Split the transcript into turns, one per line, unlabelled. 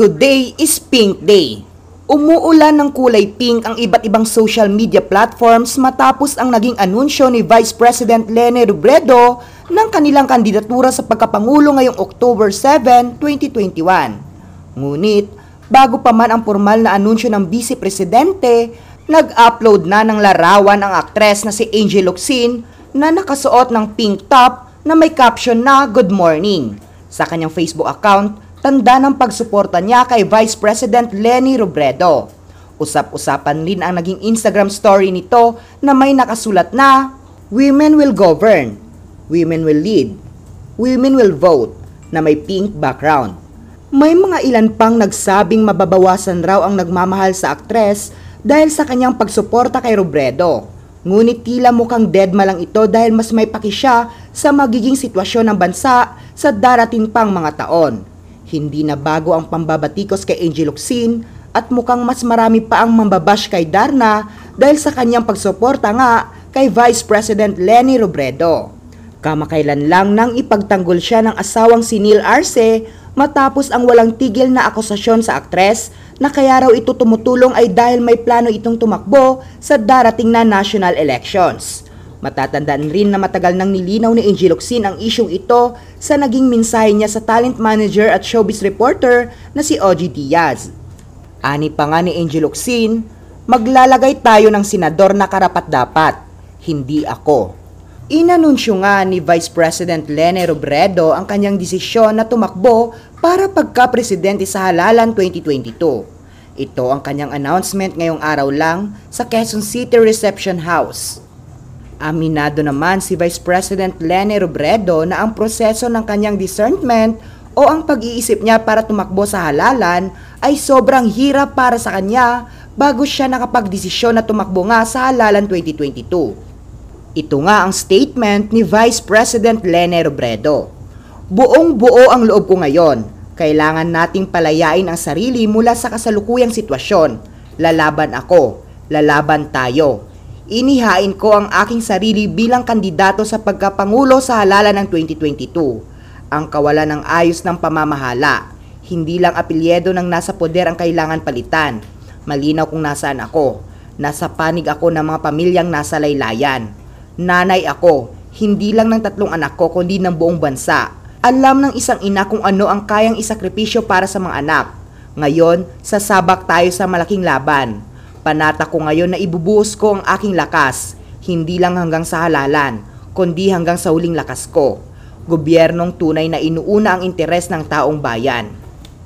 Today is Pink Day. Umuulan ng kulay pink ang iba't ibang social media platforms matapos ang naging anunsyo ni Vice President Lene Robredo ng kanilang kandidatura sa pagkapangulo ngayong October 7, 2021. Ngunit, bago pa man ang formal na anunsyo ng Vice Presidente, nag-upload na ng larawan ang aktres na si Angel Locsin na nakasuot ng pink top na may caption na Good Morning. Sa kanyang Facebook account, tanda ng pagsuporta niya kay Vice President Lenny Robredo. Usap-usapan rin ang naging Instagram story nito na may nakasulat na Women will govern, women will lead, women will vote na may pink background. May mga ilan pang nagsabing mababawasan raw ang nagmamahal sa aktres dahil sa kanyang pagsuporta kay Robredo. Ngunit tila mukhang deadma lang ito dahil mas may paki siya sa magiging sitwasyon ng bansa sa darating pang mga taon. Hindi na bago ang pambabatikos kay Angel Locsin at mukhang mas marami pa ang mambabash kay Darna dahil sa kanyang pagsuporta nga kay Vice President Lenny Robredo. Kamakailan lang nang ipagtanggol siya ng asawang si Neil Arce matapos ang walang tigil na akusasyon sa aktres na kaya raw ito tumutulong ay dahil may plano itong tumakbo sa darating na national elections. Matatandaan rin na matagal nang nilinaw ni Angel Locsin ang isyong ito sa naging mensahe niya sa talent manager at showbiz reporter na si Ogie Diaz. Ani pa nga ni Angel Locsin, maglalagay tayo ng senador na karapat-dapat, hindi ako. Inanunsyo nga ni Vice President Lene Robredo ang kanyang desisyon na tumakbo para pagka-presidente sa halalan 2022. Ito ang kanyang announcement ngayong araw lang sa Quezon City Reception House. Aminado naman si Vice President Lene Robredo na ang proseso ng kanyang discernment o ang pag-iisip niya para tumakbo sa halalan ay sobrang hirap para sa kanya bago siya nakapagdesisyon na tumakbo nga sa halalan 2022. Ito nga ang statement ni Vice President Lene Robredo. Buong buo ang loob ko ngayon. Kailangan nating palayain ang sarili mula sa kasalukuyang sitwasyon. Lalaban ako. Lalaban tayo inihain ko ang aking sarili bilang kandidato sa pagkapangulo sa halalan ng 2022. Ang kawalan ng ayos ng pamamahala. Hindi lang apelyedo ng nasa poder ang kailangan palitan. Malinaw kung nasaan ako. Nasa panig ako ng mga pamilyang nasa laylayan. Nanay ako, hindi lang ng tatlong anak ko kundi ng buong bansa. Alam ng isang ina kung ano ang kayang isakripisyo para sa mga anak. Ngayon, sasabak tayo sa malaking laban Panata ko ngayon na ibubuhos ko ang aking lakas, hindi lang hanggang sa halalan, kundi hanggang sa huling lakas ko. Gobyernong tunay na inuuna ang interes ng taong bayan.